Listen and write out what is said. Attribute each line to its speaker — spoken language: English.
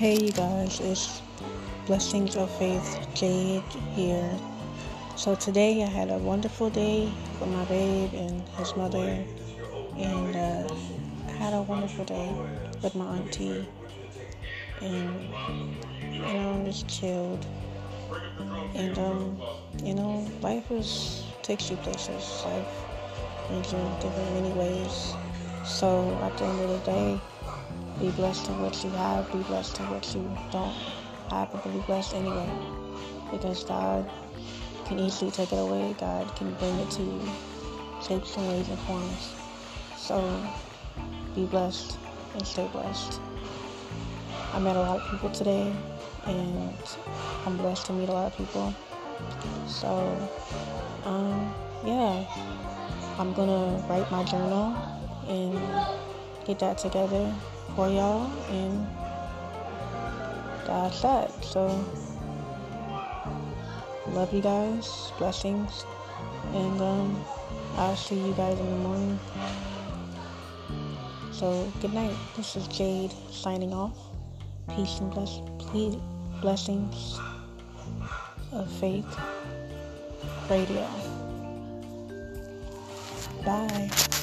Speaker 1: Hey, you guys, it's Blessings of Faith Jade here. So, today I had a wonderful day with my babe and his mother, and uh, I had a wonderful day with my auntie, and you know, just chilled. And, um, you know, life is takes you places. Life brings you different many ways. So, at the end of the day, be blessed in what you have. Be blessed in what you don't have, but be blessed anyway. Because God can easily take it away. God can bring it to you, shapes and ways and forms. So be blessed and stay blessed. I met a lot of people today, and I'm blessed to meet a lot of people. So, um, yeah, I'm gonna write my journal and get that together for y'all, and that's that. So, love you guys, blessings, and um, I'll see you guys in the morning. So, good night. This is Jade signing off. Peace and bless, please, blessings of faith radio. Bye.